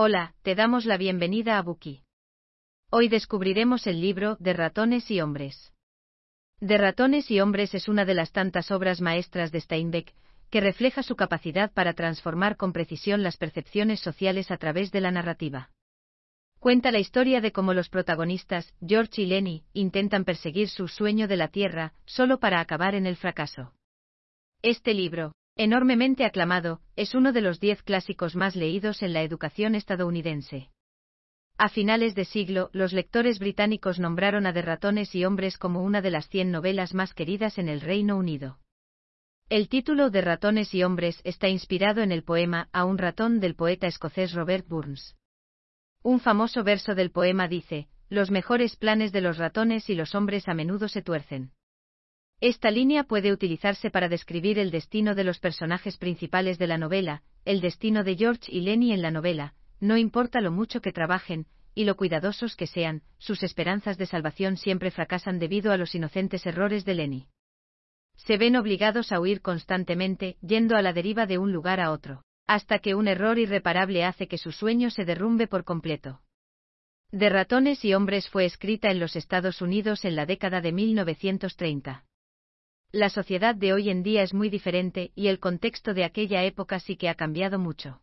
Hola, te damos la bienvenida a Buki. Hoy descubriremos el libro De ratones y hombres. De ratones y hombres es una de las tantas obras maestras de Steinbeck, que refleja su capacidad para transformar con precisión las percepciones sociales a través de la narrativa. Cuenta la historia de cómo los protagonistas, George y Lenny, intentan perseguir su sueño de la Tierra, solo para acabar en el fracaso. Este libro, enormemente aclamado, es uno de los diez clásicos más leídos en la educación estadounidense. A finales de siglo, los lectores británicos nombraron a De ratones y hombres como una de las cien novelas más queridas en el Reino Unido. El título de Ratones y hombres está inspirado en el poema A un ratón del poeta escocés Robert Burns. Un famoso verso del poema dice, Los mejores planes de los ratones y los hombres a menudo se tuercen. Esta línea puede utilizarse para describir el destino de los personajes principales de la novela, el destino de George y Lenny en la novela, no importa lo mucho que trabajen, y lo cuidadosos que sean, sus esperanzas de salvación siempre fracasan debido a los inocentes errores de Lenny. Se ven obligados a huir constantemente, yendo a la deriva de un lugar a otro hasta que un error irreparable hace que su sueño se derrumbe por completo. De ratones y hombres fue escrita en los Estados Unidos en la década de 1930. La sociedad de hoy en día es muy diferente y el contexto de aquella época sí que ha cambiado mucho.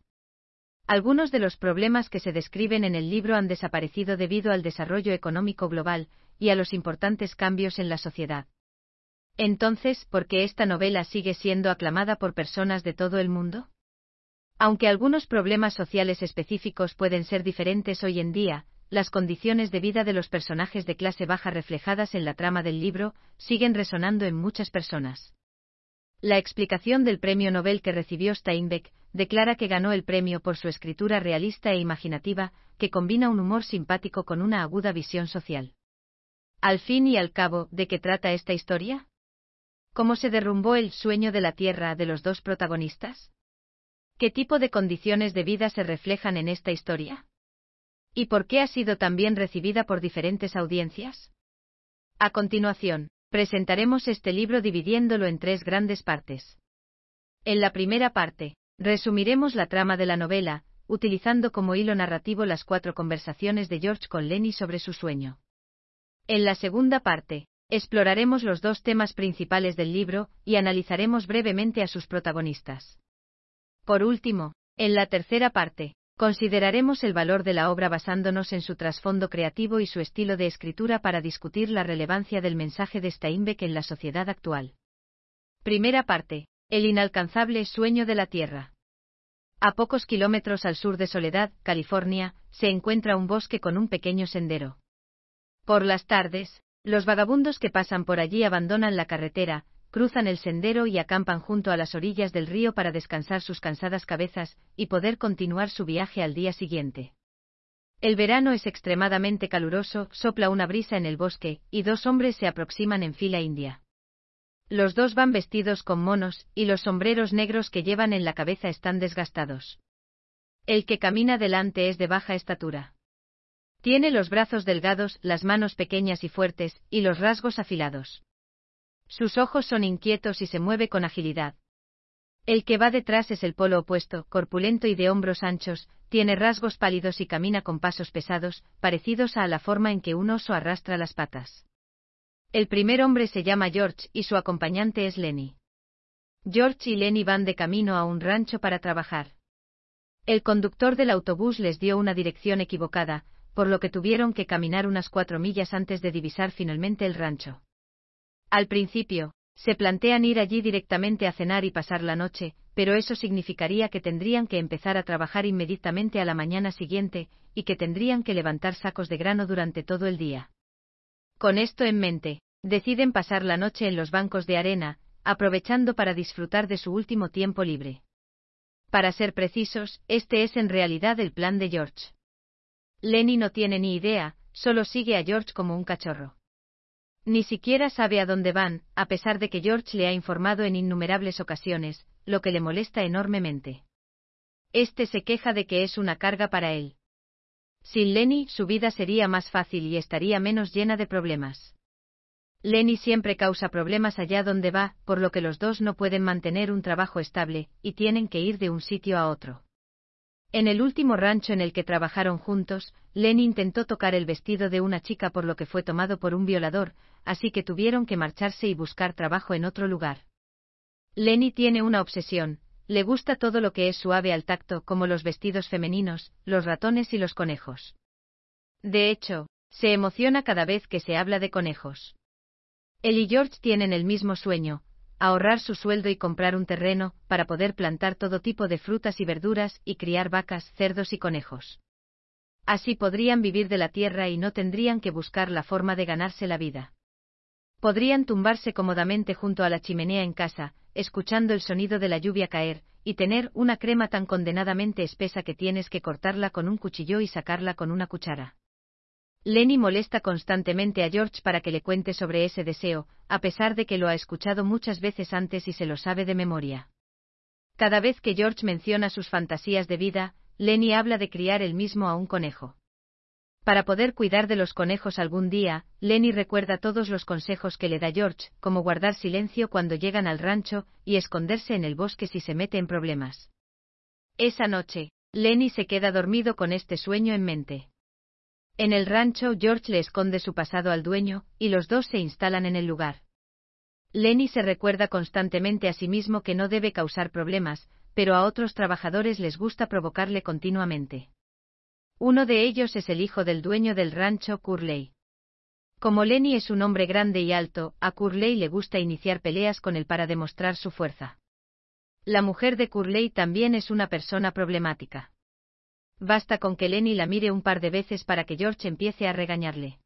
Algunos de los problemas que se describen en el libro han desaparecido debido al desarrollo económico global y a los importantes cambios en la sociedad. Entonces, ¿por qué esta novela sigue siendo aclamada por personas de todo el mundo? Aunque algunos problemas sociales específicos pueden ser diferentes hoy en día, las condiciones de vida de los personajes de clase baja reflejadas en la trama del libro siguen resonando en muchas personas. La explicación del premio Nobel que recibió Steinbeck declara que ganó el premio por su escritura realista e imaginativa, que combina un humor simpático con una aguda visión social. Al fin y al cabo, ¿de qué trata esta historia? ¿Cómo se derrumbó el sueño de la Tierra de los dos protagonistas? ¿Qué tipo de condiciones de vida se reflejan en esta historia? ¿Y por qué ha sido tan bien recibida por diferentes audiencias? A continuación, presentaremos este libro dividiéndolo en tres grandes partes. En la primera parte, resumiremos la trama de la novela, utilizando como hilo narrativo las cuatro conversaciones de George con Lenny sobre su sueño. En la segunda parte, exploraremos los dos temas principales del libro y analizaremos brevemente a sus protagonistas. Por último, en la tercera parte, consideraremos el valor de la obra basándonos en su trasfondo creativo y su estilo de escritura para discutir la relevancia del mensaje de Steinbeck en la sociedad actual. Primera parte. El inalcanzable sueño de la Tierra. A pocos kilómetros al sur de Soledad, California, se encuentra un bosque con un pequeño sendero. Por las tardes, los vagabundos que pasan por allí abandonan la carretera, cruzan el sendero y acampan junto a las orillas del río para descansar sus cansadas cabezas y poder continuar su viaje al día siguiente. El verano es extremadamente caluroso, sopla una brisa en el bosque, y dos hombres se aproximan en fila india. Los dos van vestidos con monos, y los sombreros negros que llevan en la cabeza están desgastados. El que camina delante es de baja estatura. Tiene los brazos delgados, las manos pequeñas y fuertes, y los rasgos afilados. Sus ojos son inquietos y se mueve con agilidad. El que va detrás es el polo opuesto, corpulento y de hombros anchos, tiene rasgos pálidos y camina con pasos pesados, parecidos a la forma en que un oso arrastra las patas. El primer hombre se llama George y su acompañante es Lenny. George y Lenny van de camino a un rancho para trabajar. El conductor del autobús les dio una dirección equivocada, por lo que tuvieron que caminar unas cuatro millas antes de divisar finalmente el rancho. Al principio, se plantean ir allí directamente a cenar y pasar la noche, pero eso significaría que tendrían que empezar a trabajar inmediatamente a la mañana siguiente, y que tendrían que levantar sacos de grano durante todo el día. Con esto en mente, deciden pasar la noche en los bancos de arena, aprovechando para disfrutar de su último tiempo libre. Para ser precisos, este es en realidad el plan de George. Lenny no tiene ni idea, solo sigue a George como un cachorro. Ni siquiera sabe a dónde van, a pesar de que George le ha informado en innumerables ocasiones, lo que le molesta enormemente. Este se queja de que es una carga para él. Sin Lenny, su vida sería más fácil y estaría menos llena de problemas. Lenny siempre causa problemas allá donde va, por lo que los dos no pueden mantener un trabajo estable, y tienen que ir de un sitio a otro. En el último rancho en el que trabajaron juntos, Lenny intentó tocar el vestido de una chica por lo que fue tomado por un violador, así que tuvieron que marcharse y buscar trabajo en otro lugar. Lenny tiene una obsesión, le gusta todo lo que es suave al tacto, como los vestidos femeninos, los ratones y los conejos. De hecho, se emociona cada vez que se habla de conejos. Él y George tienen el mismo sueño, ahorrar su sueldo y comprar un terreno, para poder plantar todo tipo de frutas y verduras y criar vacas, cerdos y conejos. Así podrían vivir de la tierra y no tendrían que buscar la forma de ganarse la vida. Podrían tumbarse cómodamente junto a la chimenea en casa, escuchando el sonido de la lluvia caer, y tener una crema tan condenadamente espesa que tienes que cortarla con un cuchillo y sacarla con una cuchara. Lenny molesta constantemente a George para que le cuente sobre ese deseo, a pesar de que lo ha escuchado muchas veces antes y se lo sabe de memoria. Cada vez que George menciona sus fantasías de vida, Lenny habla de criar él mismo a un conejo. Para poder cuidar de los conejos algún día, Lenny recuerda todos los consejos que le da George, como guardar silencio cuando llegan al rancho y esconderse en el bosque si se mete en problemas. Esa noche, Lenny se queda dormido con este sueño en mente. En el rancho, George le esconde su pasado al dueño, y los dos se instalan en el lugar. Lenny se recuerda constantemente a sí mismo que no debe causar problemas, pero a otros trabajadores les gusta provocarle continuamente. Uno de ellos es el hijo del dueño del rancho, Curley. Como Lenny es un hombre grande y alto, a Curley le gusta iniciar peleas con él para demostrar su fuerza. La mujer de Curley también es una persona problemática. Basta con que Lenny la mire un par de veces para que George empiece a regañarle.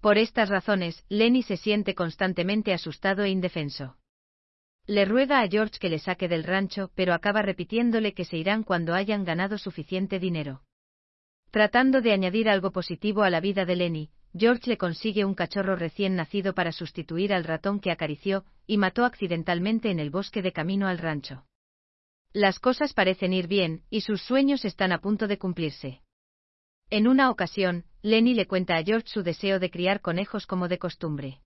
Por estas razones, Lenny se siente constantemente asustado e indefenso. Le ruega a George que le saque del rancho, pero acaba repitiéndole que se irán cuando hayan ganado suficiente dinero. Tratando de añadir algo positivo a la vida de Lenny, George le consigue un cachorro recién nacido para sustituir al ratón que acarició y mató accidentalmente en el bosque de camino al rancho. Las cosas parecen ir bien, y sus sueños están a punto de cumplirse. En una ocasión, Lenny le cuenta a George su deseo de criar conejos como de costumbre.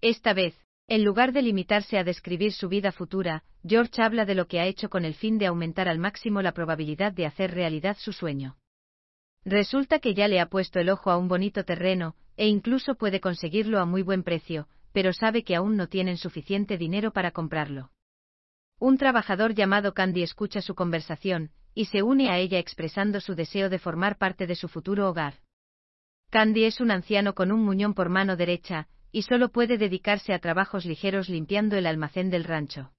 Esta vez, en lugar de limitarse a describir su vida futura, George habla de lo que ha hecho con el fin de aumentar al máximo la probabilidad de hacer realidad su sueño. Resulta que ya le ha puesto el ojo a un bonito terreno, e incluso puede conseguirlo a muy buen precio, pero sabe que aún no tienen suficiente dinero para comprarlo. Un trabajador llamado Candy escucha su conversación, y se une a ella expresando su deseo de formar parte de su futuro hogar. Candy es un anciano con un muñón por mano derecha, y solo puede dedicarse a trabajos ligeros limpiando el almacén del rancho.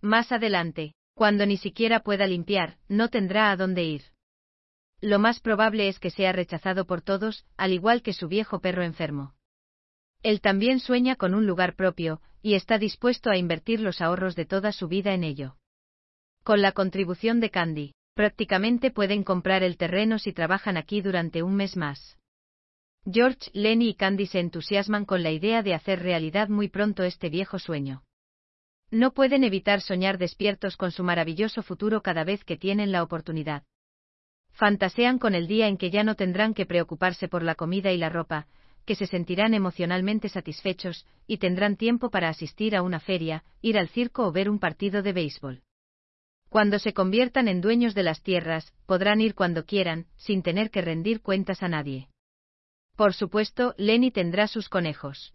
Más adelante, cuando ni siquiera pueda limpiar, no tendrá a dónde ir. Lo más probable es que sea rechazado por todos, al igual que su viejo perro enfermo. Él también sueña con un lugar propio, y está dispuesto a invertir los ahorros de toda su vida en ello. Con la contribución de Candy, prácticamente pueden comprar el terreno si trabajan aquí durante un mes más. George, Lenny y Candy se entusiasman con la idea de hacer realidad muy pronto este viejo sueño. No pueden evitar soñar despiertos con su maravilloso futuro cada vez que tienen la oportunidad. Fantasean con el día en que ya no tendrán que preocuparse por la comida y la ropa, que se sentirán emocionalmente satisfechos, y tendrán tiempo para asistir a una feria, ir al circo o ver un partido de béisbol. Cuando se conviertan en dueños de las tierras, podrán ir cuando quieran, sin tener que rendir cuentas a nadie. Por supuesto, Lenny tendrá sus conejos.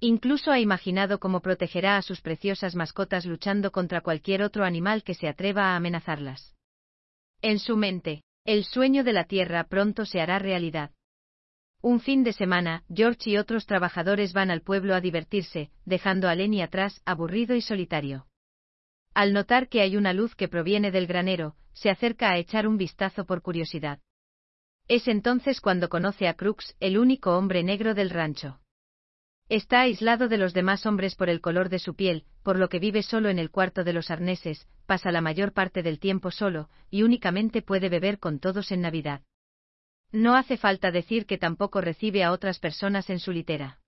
Incluso ha imaginado cómo protegerá a sus preciosas mascotas luchando contra cualquier otro animal que se atreva a amenazarlas. En su mente, el sueño de la tierra pronto se hará realidad. Un fin de semana, George y otros trabajadores van al pueblo a divertirse, dejando a Lenny atrás, aburrido y solitario. Al notar que hay una luz que proviene del granero, se acerca a echar un vistazo por curiosidad. Es entonces cuando conoce a Crux, el único hombre negro del rancho. Está aislado de los demás hombres por el color de su piel, por lo que vive solo en el cuarto de los arneses, pasa la mayor parte del tiempo solo, y únicamente puede beber con todos en Navidad. No hace falta decir que tampoco recibe a otras personas en su litera.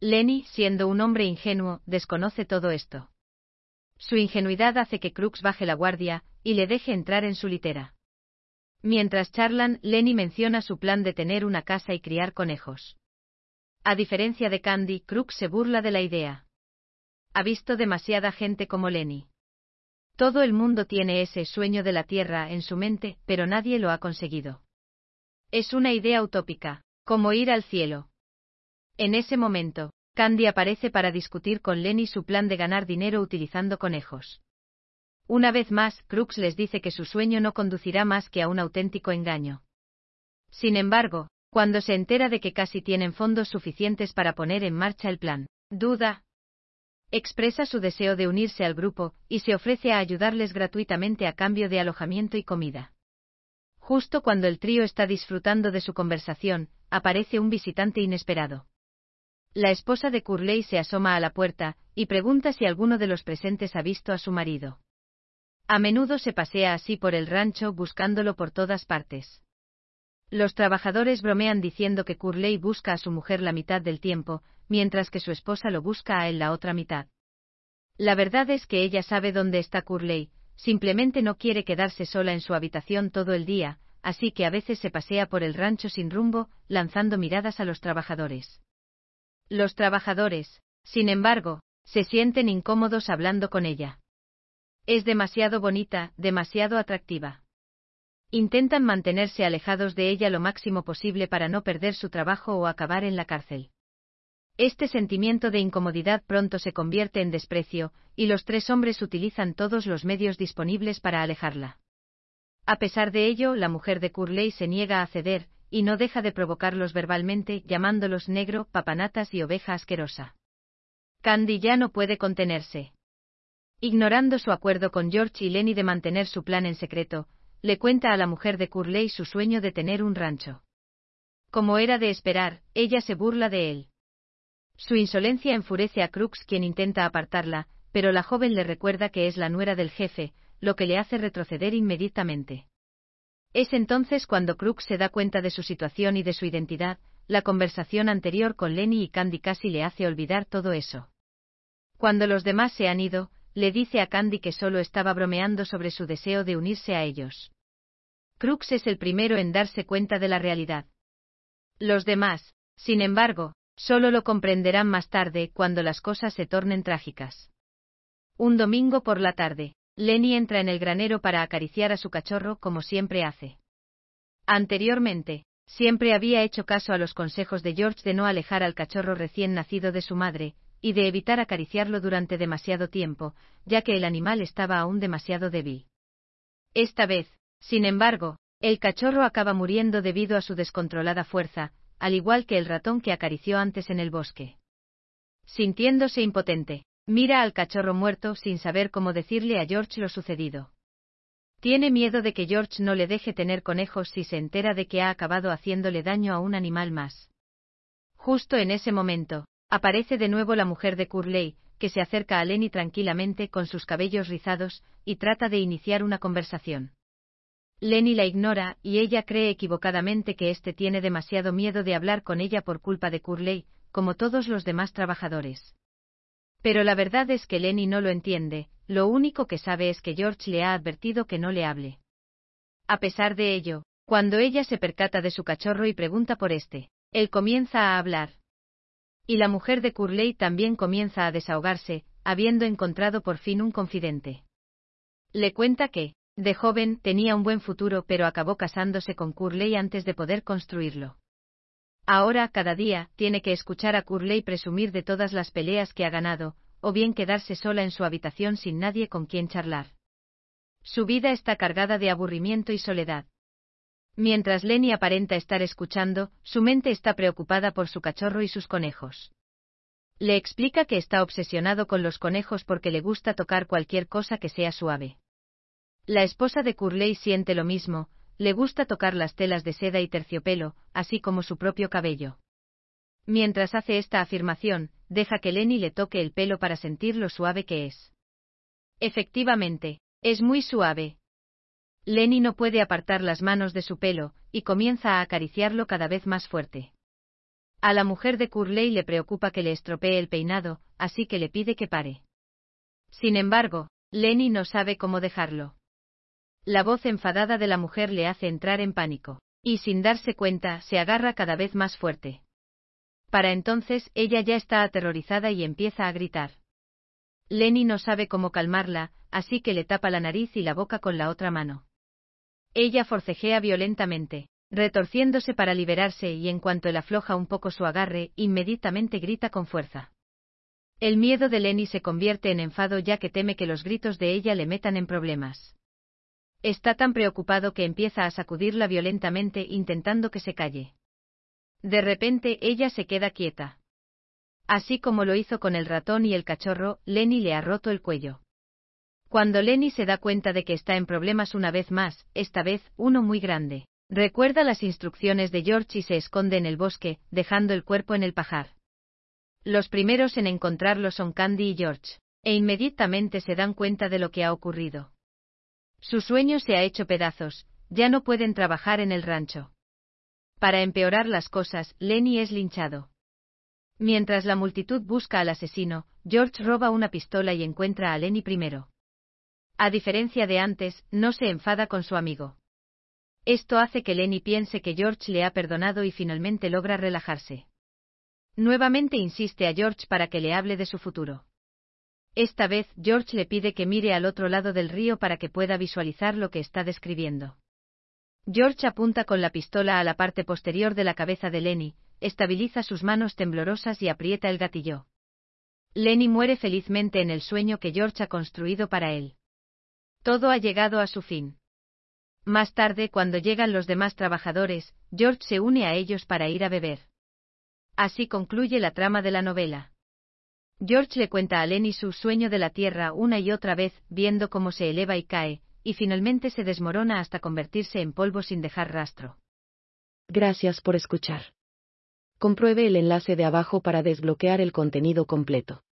Lenny, siendo un hombre ingenuo, desconoce todo esto. Su ingenuidad hace que Crux baje la guardia, y le deje entrar en su litera. Mientras charlan, Lenny menciona su plan de tener una casa y criar conejos. A diferencia de Candy, Crux se burla de la idea. Ha visto demasiada gente como Lenny. Todo el mundo tiene ese sueño de la Tierra en su mente, pero nadie lo ha conseguido. Es una idea utópica, como ir al cielo. En ese momento, Candy aparece para discutir con Lenny su plan de ganar dinero utilizando conejos. Una vez más, Crux les dice que su sueño no conducirá más que a un auténtico engaño. Sin embargo, cuando se entera de que casi tienen fondos suficientes para poner en marcha el plan, duda. Expresa su deseo de unirse al grupo, y se ofrece a ayudarles gratuitamente a cambio de alojamiento y comida. Justo cuando el trío está disfrutando de su conversación, aparece un visitante inesperado. La esposa de Curley se asoma a la puerta, y pregunta si alguno de los presentes ha visto a su marido. A menudo se pasea así por el rancho buscándolo por todas partes. Los trabajadores bromean diciendo que Curley busca a su mujer la mitad del tiempo, mientras que su esposa lo busca a él la otra mitad. La verdad es que ella sabe dónde está Curley, simplemente no quiere quedarse sola en su habitación todo el día, así que a veces se pasea por el rancho sin rumbo, lanzando miradas a los trabajadores. Los trabajadores, sin embargo, se sienten incómodos hablando con ella. Es demasiado bonita, demasiado atractiva. Intentan mantenerse alejados de ella lo máximo posible para no perder su trabajo o acabar en la cárcel. Este sentimiento de incomodidad pronto se convierte en desprecio, y los tres hombres utilizan todos los medios disponibles para alejarla. A pesar de ello, la mujer de Curley se niega a ceder, y no deja de provocarlos verbalmente, llamándolos negro, papanatas y oveja asquerosa. Candy ya no puede contenerse. Ignorando su acuerdo con George y Lenny de mantener su plan en secreto, le cuenta a la mujer de Curley su sueño de tener un rancho. Como era de esperar, ella se burla de él. Su insolencia enfurece a Crux quien intenta apartarla, pero la joven le recuerda que es la nuera del jefe, lo que le hace retroceder inmediatamente. Es entonces cuando Crux se da cuenta de su situación y de su identidad, la conversación anterior con Lenny y Candy casi le hace olvidar todo eso. Cuando los demás se han ido, le dice a Candy que solo estaba bromeando sobre su deseo de unirse a ellos. Crux es el primero en darse cuenta de la realidad. Los demás, sin embargo, solo lo comprenderán más tarde cuando las cosas se tornen trágicas. Un domingo por la tarde, Lenny entra en el granero para acariciar a su cachorro como siempre hace. Anteriormente, siempre había hecho caso a los consejos de George de no alejar al cachorro recién nacido de su madre, y de evitar acariciarlo durante demasiado tiempo, ya que el animal estaba aún demasiado débil. Esta vez, sin embargo, el cachorro acaba muriendo debido a su descontrolada fuerza, al igual que el ratón que acarició antes en el bosque. Sintiéndose impotente, mira al cachorro muerto sin saber cómo decirle a George lo sucedido. Tiene miedo de que George no le deje tener conejos si se entera de que ha acabado haciéndole daño a un animal más. Justo en ese momento, aparece de nuevo la mujer de Curley, que se acerca a Lenny tranquilamente con sus cabellos rizados, y trata de iniciar una conversación. Lenny la ignora, y ella cree equivocadamente que éste tiene demasiado miedo de hablar con ella por culpa de Curley, como todos los demás trabajadores. Pero la verdad es que Lenny no lo entiende, lo único que sabe es que George le ha advertido que no le hable. A pesar de ello, cuando ella se percata de su cachorro y pregunta por este, él comienza a hablar. Y la mujer de Curley también comienza a desahogarse, habiendo encontrado por fin un confidente. Le cuenta que, de joven, tenía un buen futuro pero acabó casándose con Curley antes de poder construirlo. Ahora, cada día, tiene que escuchar a Curley presumir de todas las peleas que ha ganado, o bien quedarse sola en su habitación sin nadie con quien charlar. Su vida está cargada de aburrimiento y soledad. Mientras Lenny aparenta estar escuchando, su mente está preocupada por su cachorro y sus conejos. Le explica que está obsesionado con los conejos porque le gusta tocar cualquier cosa que sea suave. La esposa de Curley siente lo mismo, le gusta tocar las telas de seda y terciopelo, así como su propio cabello. Mientras hace esta afirmación, deja que Lenny le toque el pelo para sentir lo suave que es. Efectivamente, es muy suave. Lenny no puede apartar las manos de su pelo, y comienza a acariciarlo cada vez más fuerte. A la mujer de Curley le preocupa que le estropee el peinado, así que le pide que pare. Sin embargo, Lenny no sabe cómo dejarlo. La voz enfadada de la mujer le hace entrar en pánico, y sin darse cuenta, se agarra cada vez más fuerte. Para entonces, ella ya está aterrorizada y empieza a gritar. Lenny no sabe cómo calmarla, así que le tapa la nariz y la boca con la otra mano. Ella forcejea violentamente, retorciéndose para liberarse y en cuanto él afloja un poco su agarre, inmediatamente grita con fuerza. El miedo de Lenny se convierte en enfado ya que teme que los gritos de ella le metan en problemas. Está tan preocupado que empieza a sacudirla violentamente intentando que se calle. De repente ella se queda quieta. Así como lo hizo con el ratón y el cachorro, Lenny le ha roto el cuello. Cuando Lenny se da cuenta de que está en problemas una vez más, esta vez uno muy grande, recuerda las instrucciones de George y se esconde en el bosque, dejando el cuerpo en el pajar. Los primeros en encontrarlo son Candy y George, e inmediatamente se dan cuenta de lo que ha ocurrido. Su sueño se ha hecho pedazos, ya no pueden trabajar en el rancho. Para empeorar las cosas, Lenny es linchado. Mientras la multitud busca al asesino, George roba una pistola y encuentra a Lenny primero. A diferencia de antes, no se enfada con su amigo. Esto hace que Lenny piense que George le ha perdonado y finalmente logra relajarse. Nuevamente insiste a George para que le hable de su futuro. Esta vez, George le pide que mire al otro lado del río para que pueda visualizar lo que está describiendo. George apunta con la pistola a la parte posterior de la cabeza de Lenny, estabiliza sus manos temblorosas y aprieta el gatillo. Lenny muere felizmente en el sueño que George ha construido para él. Todo ha llegado a su fin. Más tarde, cuando llegan los demás trabajadores, George se une a ellos para ir a beber. Así concluye la trama de la novela. George le cuenta a Lenny su sueño de la Tierra una y otra vez, viendo cómo se eleva y cae, y finalmente se desmorona hasta convertirse en polvo sin dejar rastro. Gracias por escuchar. Compruebe el enlace de abajo para desbloquear el contenido completo.